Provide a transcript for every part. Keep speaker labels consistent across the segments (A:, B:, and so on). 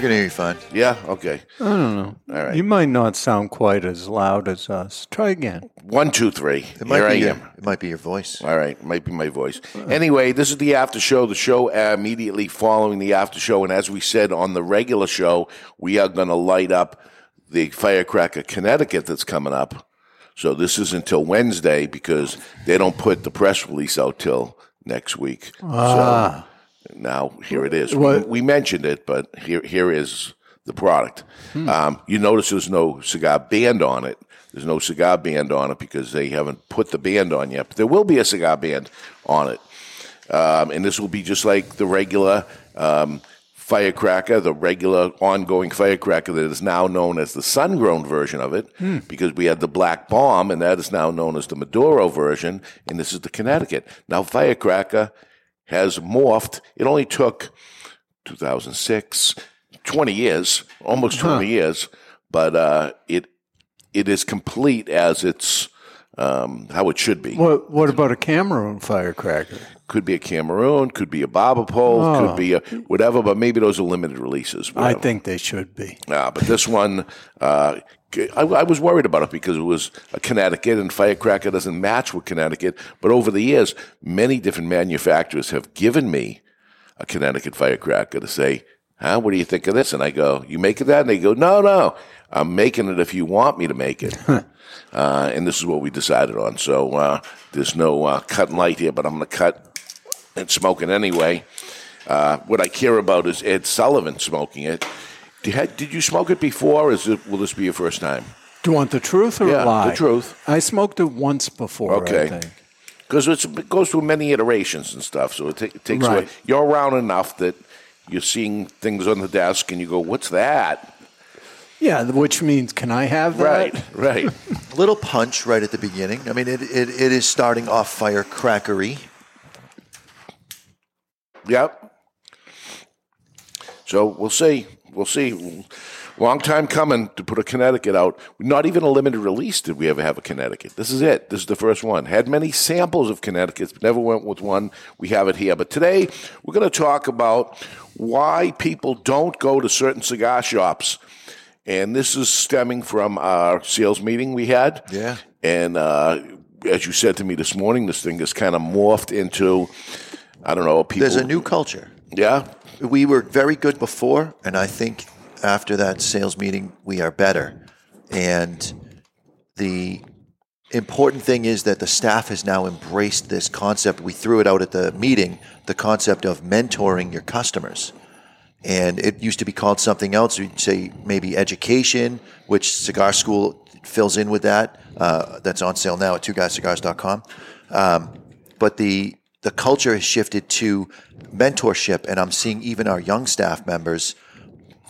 A: I can hear you fine.
B: Yeah. Okay.
C: I don't know.
B: All right.
C: You might not sound quite as loud as us. Try again.
B: One, two, three.
A: It might
B: Here
A: be
B: I
A: your,
B: am.
A: It might be your voice.
B: All right, It might be my voice. Anyway, this is the after show, the show immediately following the after show. And as we said on the regular show, we are going to light up the Firecracker Connecticut that's coming up. So this is until Wednesday because they don't put the press release out till next week.
C: Ah.
B: So now here it is. We, we mentioned it, but here here is the product. Um, you notice there's no cigar band on it. There's no cigar band on it because they haven't put the band on yet. But there will be a cigar band on it, um, and this will be just like the regular um, firecracker, the regular ongoing firecracker that is now known as the sun-grown version of it, because we had the black bomb, and that is now known as the Maduro version, and this is the Connecticut. Now, firecracker has morphed. It only took 2006, 20 years, almost 20 years, but uh, it it is complete as it's um, how it should be.
C: What What about a Cameroon firecracker?
B: Could be a Cameroon, could be a Baba pole, could be a whatever, but maybe those are limited releases.
C: I think they should be.
B: Uh, but this one, uh, I, I was worried about it because it was a Connecticut, and Firecracker doesn't match with Connecticut. But over the years, many different manufacturers have given me a Connecticut Firecracker to say, "Huh? What do you think of this?" And I go, "You making that?" And they go, "No, no, I'm making it if you want me to make it." uh, and this is what we decided on. So uh, there's no uh, cut and light here, but I'm going to cut and smoke it anyway. Uh, what I care about is Ed Sullivan smoking it. Did, did you smoke it before, or is it, will this be your first time?
C: Do you want the truth or a lie?
B: Yeah, the truth.
C: I smoked it once before.
B: Okay. Because it goes through many iterations and stuff, so it, ta- it takes.
C: Right.
B: away- You're around enough that you're seeing things on the desk, and you go, "What's that?"
C: Yeah, which means can I have that?
B: Right, right.
A: A little punch right at the beginning. I mean, it, it, it is starting off firecrackery.
B: Yep. So we'll see. We'll see. Long time coming to put a Connecticut out. Not even a limited release did we ever have a Connecticut. This is it. This is the first one. Had many samples of Connecticut's, but never went with one. We have it here. But today we're going to talk about why people don't go to certain cigar shops. And this is stemming from our sales meeting we had.
A: Yeah.
B: And uh, as you said to me this morning, this thing has kind of morphed into, I don't know, people.
A: There's a new culture.
B: Yeah.
A: We were very good before, and I think after that sales meeting, we are better. And the important thing is that the staff has now embraced this concept. We threw it out at the meeting the concept of mentoring your customers. And it used to be called something else. We'd say maybe education, which Cigar School fills in with that. Uh, that's on sale now at twoguyscigars.com. Um, but the the culture has shifted to mentorship, and I'm seeing even our young staff members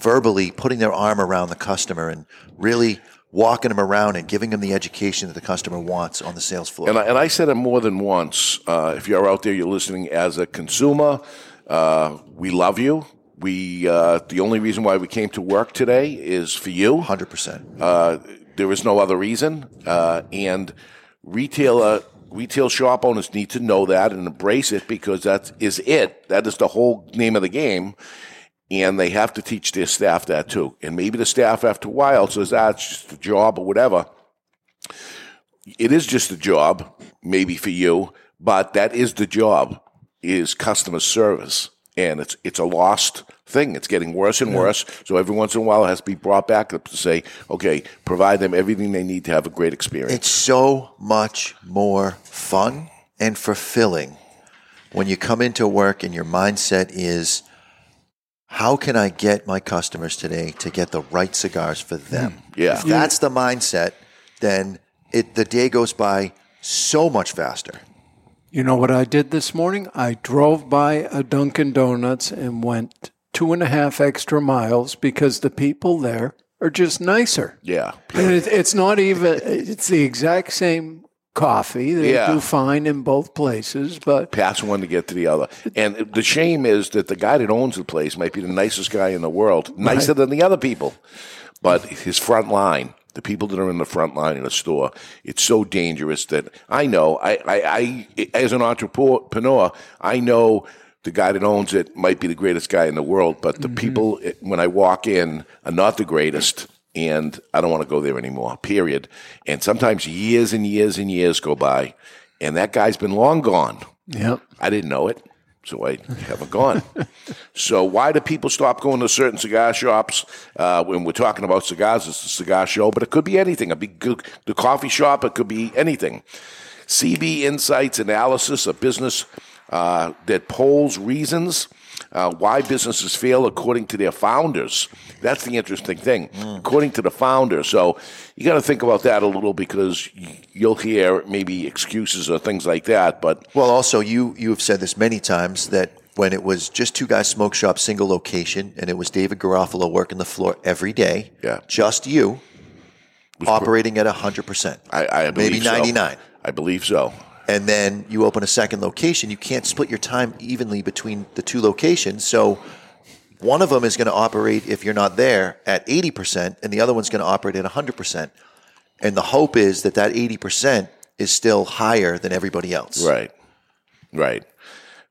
A: verbally putting their arm around the customer and really walking them around and giving them the education that the customer wants on the sales floor.
B: And I, and I said it more than once. Uh, if you're out there, you're listening as a consumer, uh, we love you. We uh, the only reason why we came to work today is for you.
A: Hundred percent.
B: Uh, there is no other reason. Uh, and retailer retail shop owners need to know that and embrace it because that is it. That is the whole name of the game. And they have to teach their staff that too. And maybe the staff after a while says, ah, it's just a job or whatever. It is just a job, maybe for you, but that is the job. is customer service, and it's it's a lost thing. It's getting worse and worse. So every once in a while, it has to be brought back up to say, okay, provide them everything they need to have a great experience.
A: It's so much more fun and fulfilling when you come into work and your mindset is, how can I get my customers today to get the right cigars for them? Hmm.
B: Yeah.
A: If that's the mindset, then it the day goes by so much faster.
C: You know what I did this morning? I drove by a Dunkin' Donuts and went two and a half extra miles because the people there are just nicer.
B: yeah.
C: And it, it's not even, it's the exact same coffee. They
B: Yeah.
C: do fine in both places, but
B: pass one to get to the other. And the shame is that the guy that owns the place might be the nicest guy in the world, nicer than the other people. But his front line, the people that are in the front line in the store, it's so dangerous that I know, I, I, I as an entrepreneur, I know the guy that owns it might be the greatest guy in the world, but the mm-hmm. people, eh, when I walk in, are not the greatest. And I don't want to go there anymore, period. And sometimes years and years and years go by, and that guy's been long gone.
C: yep.
B: I didn't know it, so I haven't gone. so why do people stop going to certain cigar shops? Uh, when we're talking about cigars, it's a cigar show, but it could be anything. It could be the coffee shop. It could be anything. CB Insights analysis, a business uh, that polls reasons uh, why businesses fail according to their founders. That's the interesting thing, according to the founders. So you got to think about that a little because you'll hear maybe excuses or things like that. But
A: Well, also you you have said this many times that when it was just two guys smoke shop, single location, and it was David Garofalo working the floor every day,
B: Yeah.
A: just you operating at hundred percent,
B: I, I believe
A: maybe
B: so.
A: ninety nine.
B: I believe so.
A: And then you open a second location, you can't split your time evenly between the two locations. So one of them is going to operate if you're not there at 80%, and the other one's going to operate at 100%. And the hope is that that 80% is still higher than everybody else.
B: Right, right.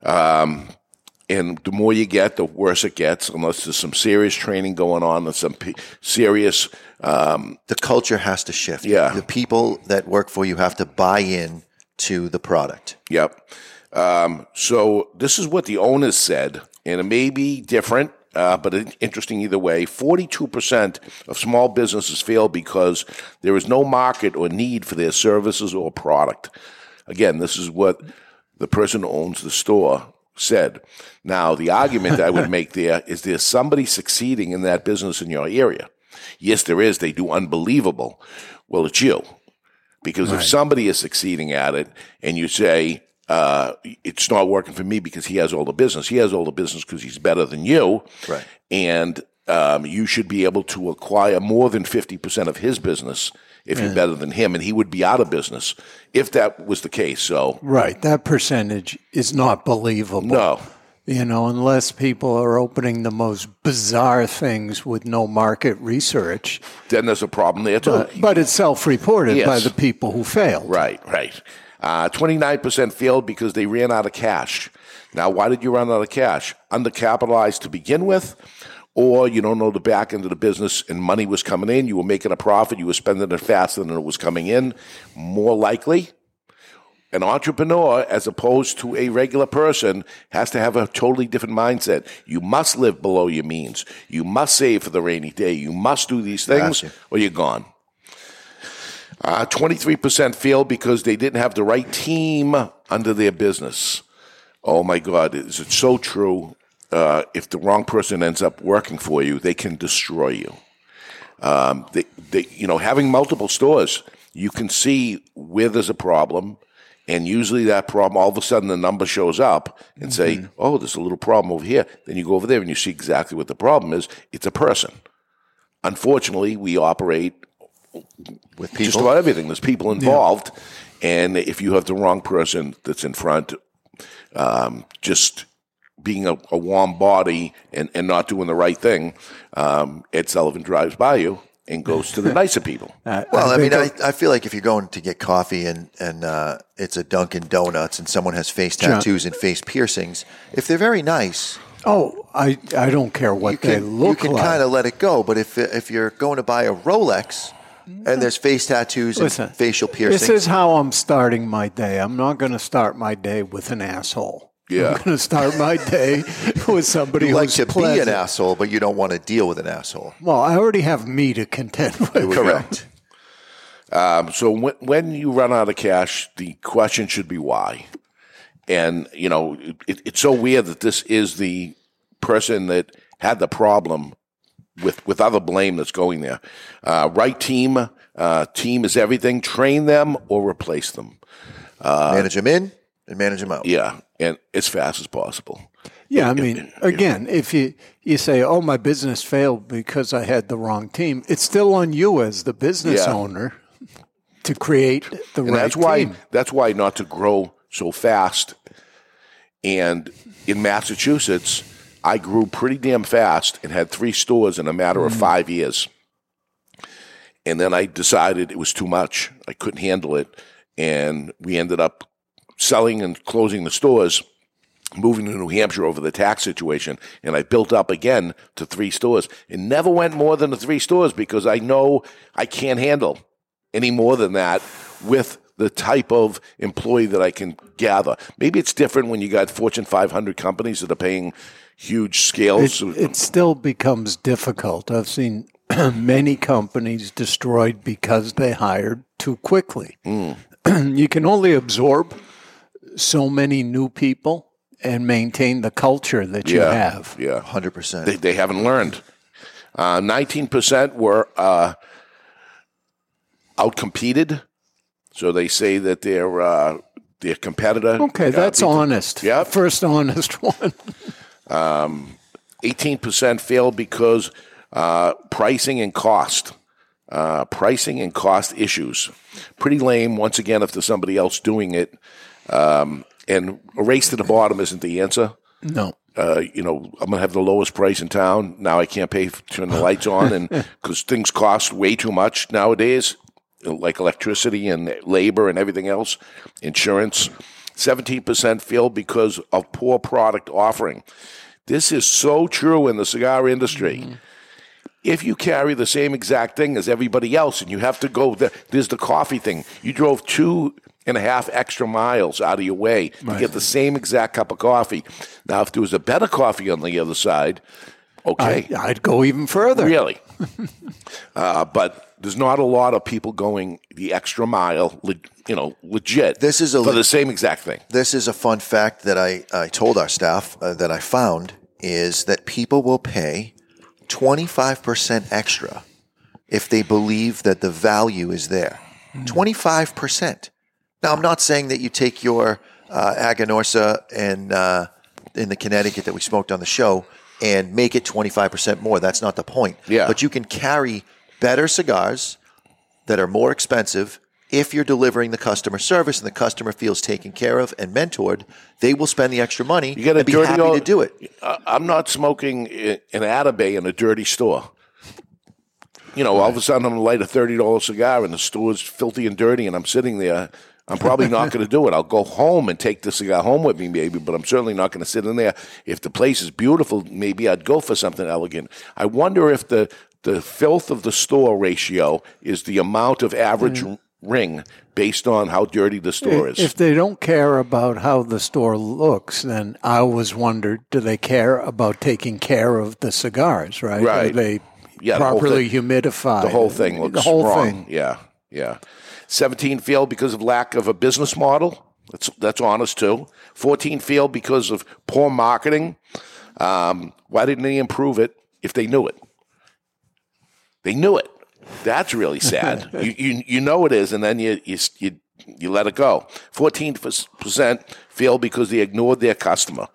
B: Um, and the more you get, the worse it gets. Unless there's some serious training going on and some p- serious. Um,
A: The culture has to shift.
B: Yeah.
A: The people that work for you have to buy in to the product.
B: yep. Um, so this is what the owners said, and it may be different. Uh, but interesting either way. Forty-two percent of small businesses fail because there is no market or need for their services or product. Again, this is what the person who owns the store said. Now, the argument I would make there is there's somebody succeeding in that business in your area. Yes, there is. They do unbelievable. Well, it's you. Because if somebody is succeeding at it and you say, uh, it's not working for me because he has all the business, he has all the business because he's better than you.
A: Right.
B: And um, you should be able to acquire more than 50% of his business if you're better than him, and he would be out of business if that was the case. So,
C: Right. That percentage is not believable.
B: no.
C: You know, unless people are opening the most bizarre things with no market research.
B: Then there's a problem there too.
C: But, but it's self reported by the people who failed.
B: Right, right. Uh, 29% failed because they ran out of cash. Now, why did you run out of cash? Undercapitalized to begin with, or you don't know the back end of the business and money was coming in, you were making a profit, you were spending it faster than it was coming in. More likely, an entrepreneur, as opposed to a regular person, has to have a totally different mindset. You must live below your means. You must save for the rainy day. You must do these things,
A: Gotcha.
B: or you're gone. Uh, 23% failed because they didn't have the right team under their business. Oh my God, is it so true? Uh, if the wrong person ends up working for you, they can destroy you. Um, they, they, you know, having multiple stores, you can see where there's a problem, and usually that problem, all of a sudden, the number shows up and say, "Oh, there's a little problem over here." Then you go over there and you see exactly what the problem is. It's a person. Unfortunately, we operate
A: With people.
B: just about everything. There's people involved, and if you have the wrong person that's in front, um, just being a, a warm body and, and not doing the right thing, um, Ed Sullivan drives by you and goes to the nicer people.
C: Uh,
A: Well, I, mean, I, I feel like if you're going to get coffee and and uh, it's a Dunkin' Donuts and someone has face
C: John-
A: tattoos and face piercings, if they're very nice,
C: Oh, I, I don't care what
A: you
C: they
A: can
C: look
A: you can
C: like.
A: kind of let it go. But if if you're going to buy a Rolex and there's face tattoos and facial piercings,
C: This is how I'm starting my day. I'm not going to start my day with an asshole.
B: Yeah.
C: I'm going to start my day with somebody
A: You like
C: who's
A: to be an asshole, but you don't want to deal with an asshole.
C: Well, I already have me to contend with.
A: Correct.
B: Um, so when, when you run out of cash, the question should be why. And you know, it, it's so weird that this is the person that had the problem with with other blame that's going there. Uh, right team, uh, team is everything. Train them or replace them.
A: manage them in and manage them out.
B: Yeah, and as fast as possible.
C: Yeah, I mean, again, if you you say, "Oh, my business failed because I had the wrong team," it's still on you as the business
B: Yeah.
C: owner to create the
B: And
C: right
B: that's why
C: team.
B: that's why not to grow so fast. And in Massachusetts, I grew pretty damn fast and had three stores in a matter of mm. five years. And then I decided it was too much. I couldn't handle it. And we ended up selling and closing the stores, moving to New Hampshire over the tax situation. And I built up again to three stores. It never went more than the three stores because I know I can't handle any more than that with the type of employee that I can gather. Maybe it's different when you got Fortune 500 companies that are paying huge scales.
C: It, it still becomes difficult. I've seen many companies destroyed because they hired too quickly.
B: Mm.
C: you can only absorb so many new people and maintain the culture that you
B: yeah,
C: have.
B: yeah.
A: 100%.
B: They, they haven't learned. Uh, 19% were uh, outcompeted. So they say that their uh, their competitor.
C: Okay,
B: uh,
C: that's honest.
B: Yeah,
C: First honest one.
B: 18% failed because uh, pricing and cost. Uh, pricing and cost issues. Pretty lame, once again, if there's somebody else doing it. Um, and a race to the bottom isn't the answer.
C: No.
B: Uh, you know, I'm going to have the lowest price in town. Now I can't pay to turn the lights on, and because things cost way too much nowadays, like electricity and labor and everything else, insurance. 17% failed because of poor product offering. This is so true in the cigar industry. If you carry the same exact thing as everybody else and you have to go, there, there's the coffee thing. You drove two and a half extra miles out of your way to get the same exact cup of coffee. Now, if there was a better coffee on the other side, okay.
C: I, I'd go even further.
B: Really? uh, but there's not a lot of people going the extra mile, you know, legit.
A: This is a
B: for
A: le-
B: the same exact thing.
A: This is a fun fact that I, I told our staff uh, that I found is that people will pay 25% extra if they believe that the value is there. 25%. Now, I'm not saying that you take your uh, Aganorsa and uh, in the Connecticut that we smoked on the show and make it 25% more. That's not the point.
B: Yeah.
A: But you can carry better cigars that are more expensive. If you're delivering the customer service and the customer feels taken care of and mentored, they will spend the extra money
B: You got a
A: and be
B: dirty
A: happy
B: old,
A: to do it.
B: I'm not smoking an Atabey in a dirty store. You know, all of a sudden I'm going to light a thirty dollars cigar and the store's filthy and dirty, and I'm sitting there. I'm probably not going to do it. I'll go home and take the cigar home with me, maybe, but I'm certainly not going to sit in there. If the place is beautiful, maybe I'd go for something elegant. I wonder if the the filth of the store ratio is the amount of average hmm. ring based on how dirty the store is.
C: If they don't care about how the store looks, then I always wondered, do they care about taking care of the cigars, right?
B: Right.
C: Are they
B: Yeah, the
C: properly
B: thing-
C: humidified?
B: The whole thing looks
C: the whole
B: wrong.
C: thing.
B: Yeah, yeah. Seventeen failed because of lack of a business model. That's that's honest too. Fourteen failed because of poor marketing. Um, why didn't they improve it if they knew it? They knew it. That's really sad. you, you you know it is, and then you you you, you let it go. Fourteen percent failed because they ignored their customer.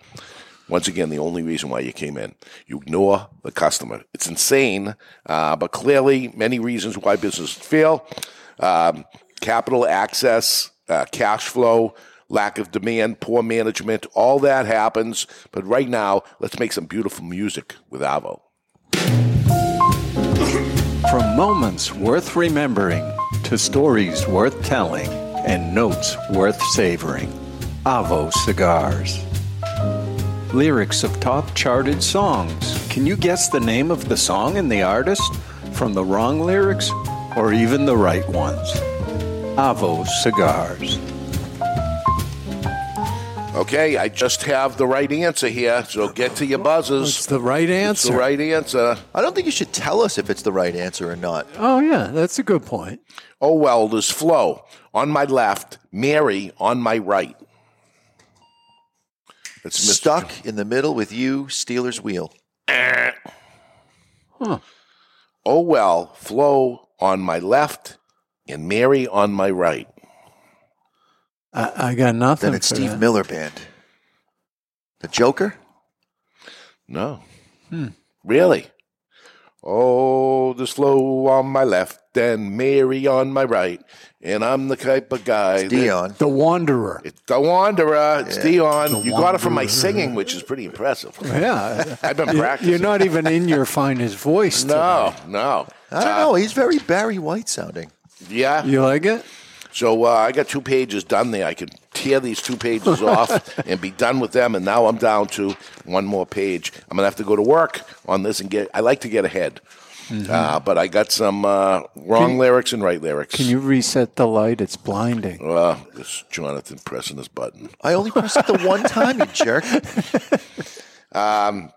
B: Once again, the only reason why you came in. You ignore the customer. It's insane, uh, but clearly many reasons why businesses fail. Um, capital access, uh, cash flow, lack of demand, poor management, all that happens. But right now, let's make some beautiful music with Avo.
C: From moments worth remembering to stories worth telling and notes worth savoring. Avo Cigars. Lyrics of top charted songs. Can you guess the name of the song and the artist? From the wrong lyrics or even the right ones? Avo Cigars.
B: Okay, I just have the right answer here, so get to your buzzers.
C: It's the right
B: It's
C: answer.
B: the right answer.
A: I don't think you should tell us if it's the right answer or not.
C: Oh, yeah, that's a good point.
B: Oh well, there's Flo on my left, Mary on my right. It's Mr.
A: Stuck in the middle with you, Stealers Wheel. Huh.
B: Oh well, Flo on my left and Mary on my right.
C: I, I got nothing.
A: Then it's
C: for
A: Steve
C: that.
A: Miller Band. The Joker?
B: No. Hmm. Really? Oh, the slow on my left and Mary on my right. And I'm the type of guy. that-
A: Dion.
C: The Wanderer.
B: It's the Wanderer. It's Dion.
C: The
B: you got it from my singing, which is pretty impressive.
C: Yeah.
B: I've been
C: You-
B: practicing.
C: You're not even in your finest voice.
B: No,
C: today.
B: no.
A: I don't know. He's very Barry White sounding.
B: Yeah.
C: You like it?
B: So uh, I got two pages done there. I could tear these two pages off and be done with them. And now I'm down to one more page. I'm gonna have to go to work on this and get. I like to get ahead, uh, but I got some uh, wrong lyrics and right lyrics.
C: Can you reset the light? It's blinding.
B: Uh, it's Jonathan pressing his button.
A: I only pressed it the one time, you jerk. Um,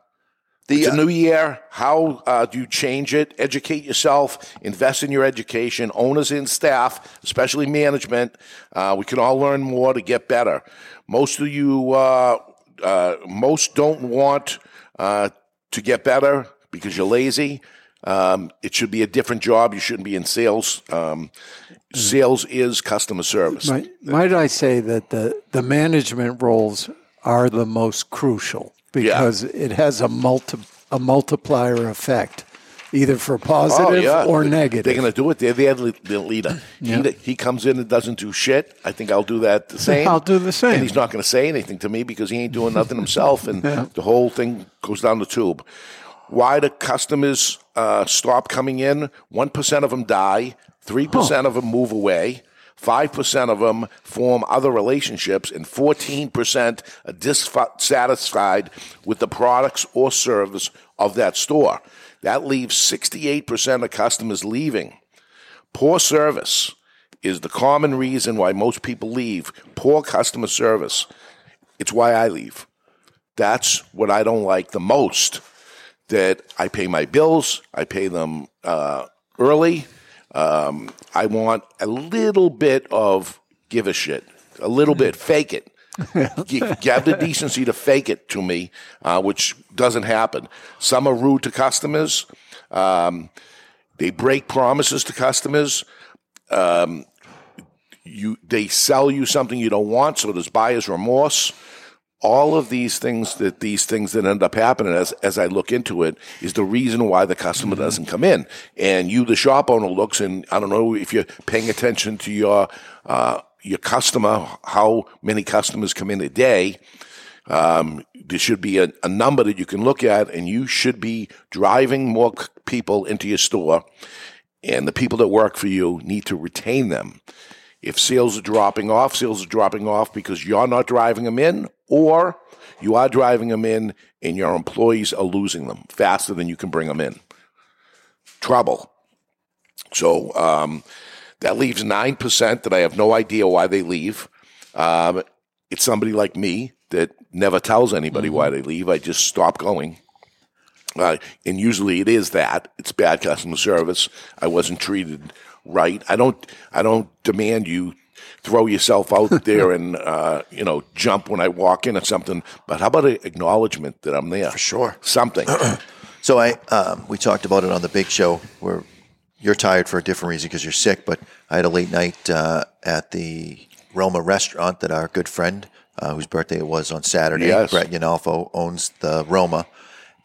A: the,
B: It's a
A: uh,
B: new year. How uh, do you change it? Educate yourself. Invest in your education. Owners and staff, especially management, uh, we can all learn more to get better. Most of you, uh, uh, most don't want uh, to get better because you're lazy. Um, it should be a different job. You shouldn't be in sales. Um, sales is customer service.
C: Might, might I say that the, the management roles are the most crucial because it has a multi, a multiplier effect, either for positive or negative.
B: Oh, They're going to do it. They're the the leader.
C: Yeah.
B: He, he comes in and doesn't do shit. I think I'll do that the same.
C: I'll do the same.
B: And he's not going to say anything to me because he ain't doing nothing himself, and the whole thing goes down the tube. Why do customers uh, stop coming in? One percent of them die. Three percent of them move away. Five percent of them form other relationships, and fourteen percent are dissatisfied with the products or service of that store. That leaves sixty-eight percent of customers leaving. Poor service is the common reason why most people leave. Poor customer service. It's why I leave. That's what I don't like the most. That I pay my bills, I pay them uh, early. Um, I want a little bit of give a shit, a little bit, fake it. you, have the decency to fake it to me, uh, which doesn't happen. Some are rude to customers. Um, they break promises to customers. Um, you they sell you something you don't want, so there's buyer's remorse. All of these things that these things that end up happening as as I look into it is the reason why the customer doesn't come in. And you, the shop owner, looks and I don't know if you're paying attention to your uh, your customer, how many customers come in a day. Um, there should be a, a number that you can look at, and you should be driving more c- people into your store. And the people that work for you need to retain them. If sales are dropping off, sales are dropping off because you're not driving them in, or you are driving them in and your employees are losing them faster than you can bring them in. Trouble. So um, that leaves 9% that I have no idea why they leave. Um, it's somebody like me that never tells anybody why they leave. I just stop going. Uh, and usually it is that it's bad customer service. I wasn't treated right. I don't. I don't demand you throw yourself out there and uh, you know jump when I walk in or something. But how about an acknowledgement that I'm there? For
A: sure.
B: something.
A: So I, um, we talked about it on the big show where you're tired for a different reason because you're sick. But I had a late night uh, at the Roma restaurant that our good friend, uh, whose birthday it was on Saturday,
B: Yes.
A: Brett Yanalfo owns the Roma,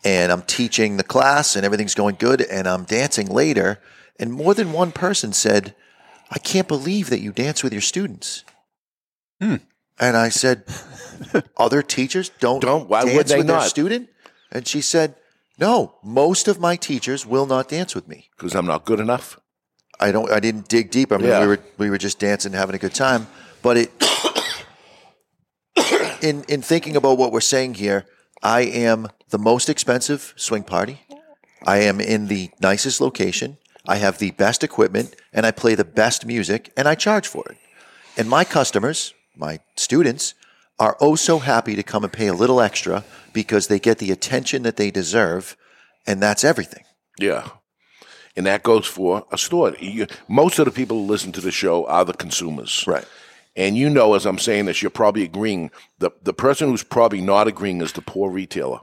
A: and I'm teaching the class and everything's going good, and I'm dancing later, and more than one person said, "I can't believe that you dance with your students." Hmm. And I said, "Other teachers don't
B: Don't. Why
A: dance
B: would they
A: with their
B: not?
A: student?" And she said, "No, most of my teachers will not dance with me.
B: Because I'm not good enough.
A: I don't. I didn't dig deep. I mean,
B: Yeah.
A: we were we were just dancing, having a good time. But it, in in thinking about what we're saying here, I am the most expensive swing party. I am in the nicest location. I have the best equipment, and I play the best music, and I charge for it. And my customers, my students, are oh so happy to come and pay a little extra because they get the attention that they deserve, and that's everything.
B: Yeah. And that goes for a store. You, most of the people who listen to the show are the consumers.
A: Right.
B: And you know, as I'm saying this, you're probably agreeing. The, the person who's probably not agreeing is the poor retailer.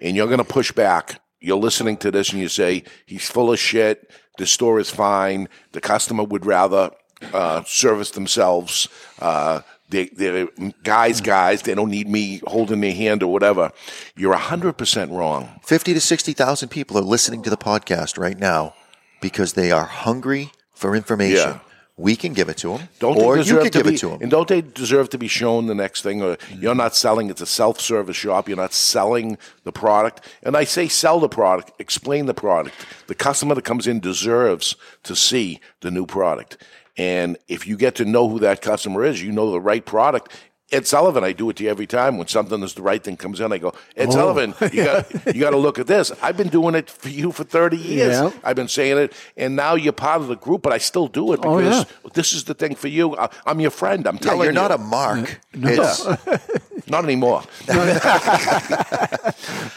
B: And you're going to push back. You're listening to this and you say, he's full of shit. The store is fine. The customer would rather uh, service themselves. Uh, they, they're guys, guys. They don't need me holding their hand or whatever. You're 100% wrong.
A: 50 to 60,000 people are listening to the podcast right now because they are hungry for information.
B: Yeah.
A: We can give it to them,
B: Don't
A: or
B: they
A: you
B: deserve
A: can
B: to
A: give
B: be,
A: it to them.
B: And don't they deserve to be shown the next thing? Or you're not selling; it's a self-service shop. You're not selling the product. And I say sell the product, explain the product. The customer that comes in deserves to see the new product. And if you get to know who that customer is, you know the right product. Ed Sullivan, I do it to you every time when something is the right thing comes in. I go, Ed oh. Sullivan, you got you got to look at this. I've been doing it for you for thirty years.
C: Yeah.
B: I've been saying it, and now you're part of the group, but I still do it
C: Oh,
B: because
C: yeah.
B: this is the thing for you. I, I'm your friend. I'm
A: yeah,
B: telling
A: you're
B: you.
A: not a mark. It's,
B: Not anymore. no,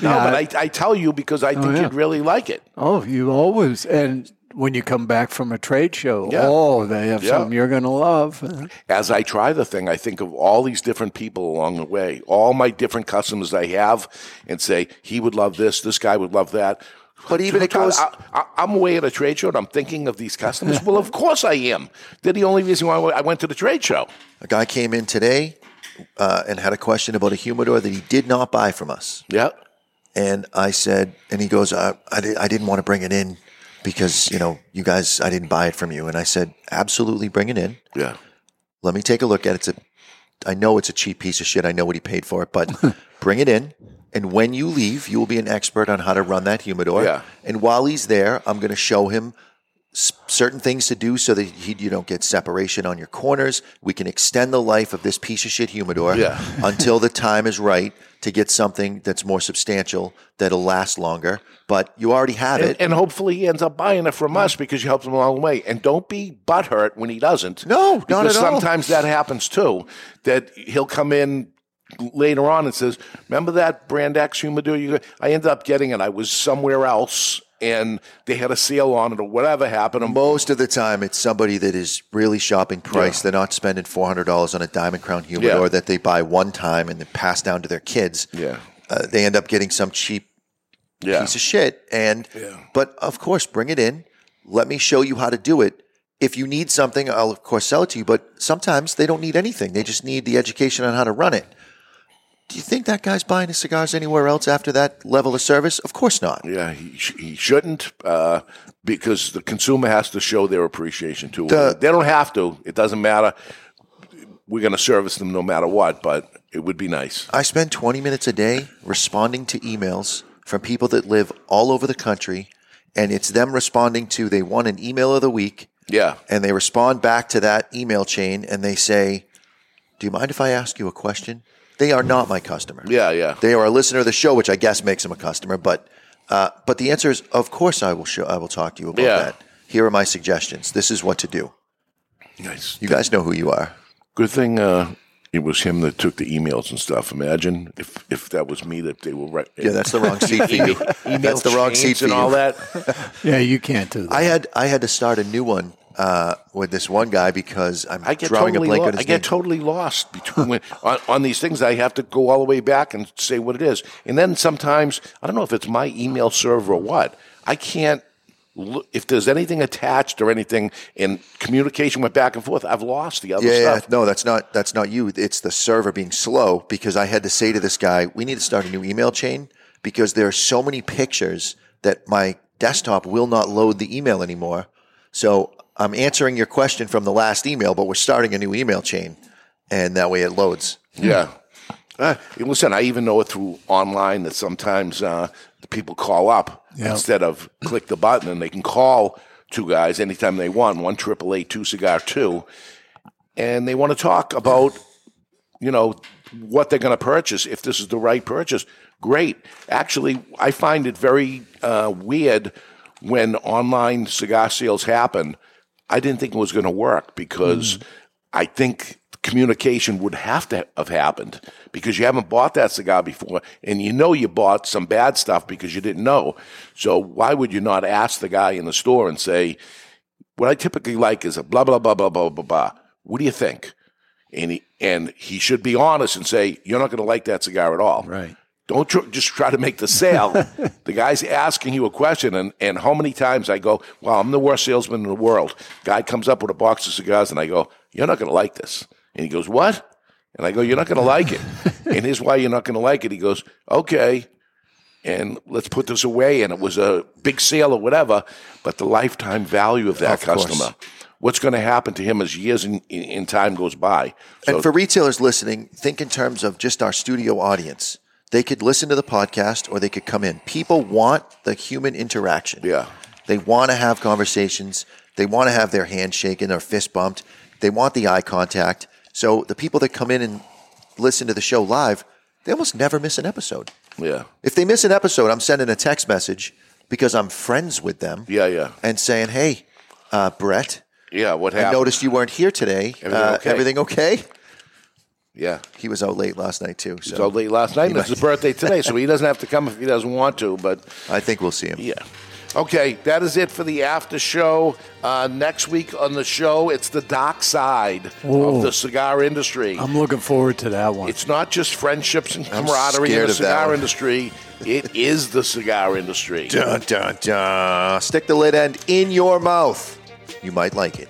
B: but I, I tell you because I oh, think
C: Oh, yeah.
B: you'd really like it.
C: Oh, you always and when you come back from a trade show,
B: Yeah.
C: oh, they have
B: Yeah.
C: something you're going to love.
B: As I try the thing, I think of all these different people along the way, all my different customers I have, and say, he would love this, this guy would love that.
A: But even it goes-
B: I, I, I'm away at a trade show and I'm thinking of these customers. well, of course I am. They're the only reason why I went to the trade show.
A: a guy came in today uh, and had a question about a humidor that he did not buy from us.
B: Yeah.
A: And I said, and he goes, I, I, di- I didn't want to bring it in because, you know, you guys, I didn't buy it from you. And I said, absolutely bring it in.
B: Yeah.
A: Let me take a look at it. It's a, I know it's a cheap piece of shit. I know what he paid for it, but bring it in. And when you leave, you will be an expert on how to run that humidor.
B: Yeah.
A: And while he's there, I'm going to show him s- certain things to do so that he, you don't get separation on your corners. We can extend the life of this piece of shit humidor
B: Yeah.
A: until the time is right to get something that's more substantial that'll last longer. But you already have
B: And,
A: it.
B: and hopefully he ends up buying it from us because you helped him along the way. And don't be butthurt when he doesn't.
A: No, not
B: because
A: at all.
B: sometimes that happens too. That he'll come in later on and says, "Remember that brand X humidor? You, I ended up getting it. I was somewhere else." And they had a sale on it, or whatever happened. And
A: Most of the time, it's somebody that is really shopping price. They're not spending four hundred dollars on a Diamond Crown humidor
B: Yeah.
A: that they buy one time and then pass down to their kids.
B: Yeah.
A: uh, they end up getting some cheap
B: yeah,
A: piece of shit. And but of course, bring it in. Let me show you how to do it. If you need something, I'll of course sell it to you. But sometimes they don't need anything. They just need the education on how to run it. Do you think that guy's buying his cigars anywhere else after that level of service? Of course not.
B: yeah. He, sh- he shouldn't uh, because the consumer has to show their appreciation to
A: The-
B: they don't have to. It doesn't matter. We're going to service them no matter what, but it would be nice.
A: I spend 20 minutes a day responding to emails from people that live all over the country, and it's them responding to they want an email of the week,
B: Yeah.
A: and they respond back to that email chain and they say, Do you mind if I ask you a question? They are not my customer.
B: Yeah. Yeah.
A: They are a listener of the show, which I guess makes them a customer, but uh, but the answer is of course I will show I will talk to you about
B: Yeah.
A: that. Here are my suggestions. This is what to do.
B: Nice.
A: You guys know who you are.
B: Good thing uh, it was him that took the emails and stuff. Imagine if if that was me that they were right.
A: Yeah, that's the wrong seat for you. That's the wrong seat for
B: and
A: you.
B: all that.
C: Yeah, you can't do that.
A: I had I had to start a new one uh, with this one guy because I'm
B: I get
A: drawing
B: totally
A: a blank
B: lo-
A: on his
B: I get totally lost between when, on, on these things. I have to go all the way back and say what it is, and then sometimes I don't know if it's my email server or what. I can't. If there's anything attached or anything in communication went back and forth, I've lost the other
A: yeah, yeah,
B: stuff.
A: no, that's not that's not you. It's the server being slow because I had to say to this guy, we need to start a new email chain because there are so many pictures that my desktop will not load the email anymore. So I'm answering your question from the last email, but we're starting a new email chain, and that way it loads.
B: Yeah. Uh, listen, I even know it through online that sometimes uh, the people call up
C: Yeah.
B: instead of click the button, and they can call two guys anytime they want. One triple eight two cigar two, and they want to talk about you know what they're going to purchase if this is the right purchase. Great. Actually, I find it very uh, weird when online cigar sales happen. I didn't think it was going to work because mm. I think communication would have to have happened because you haven't bought that cigar before and you know you bought some bad stuff because you didn't know. So why would you not ask the guy in the store and say, what I typically like is a blah, blah, blah, blah, blah, blah, blah. What do you think? And he, and he should be honest and say, you're not going to like that cigar at all.
C: Right.
B: Don't tr- just try to make the sale. the guy's asking you a question, and, and how many times I go, Well, I'm the worst salesman in the world. Guy comes up with a box of cigars, and I go, You're not going to like this. And he goes, What? And I go, You're not going to like it. and here's why you're not going to like it. He goes, Okay. And let's put this away. And it was a big sale or whatever, but the lifetime value of that
A: Of course.
B: customer. What's going to happen to him as years in, in, in time goes by? So,
A: and for retailers listening, think in terms of just our studio audience. They could listen to the podcast or they could come in. People want the human interaction.
B: Yeah.
A: They want to have conversations. They want to have their hand shaken or fist bumped. They want the eye contact. So the people that come in and listen to the show live, they almost never miss an episode.
B: yeah.
A: If they miss an episode, I'm sending a text message because I'm friends with them
B: Yeah, yeah.
A: and saying, "Hey, uh, Brett,
B: Yeah, what happened?
A: I noticed you weren't here today.
B: Everything
A: uh,
B: okay?"
A: Everything okay?"
B: Yeah.
A: He was out late last night too.
B: He
A: So
B: was out late last night, and it's his birthday today, so he doesn't have to come if he doesn't want to. But
A: I think we'll see him.
B: yeah. Okay, that is it for the after show. Uh, next week on the show, it's the dark side
C: Whoa.
B: of the cigar industry.
C: I'm looking forward to that one.
B: it's not just friendships and camaraderie in the cigar industry. It is the cigar industry.
A: Dun, dun, dun. Stick the lid end in your mouth. You might like it.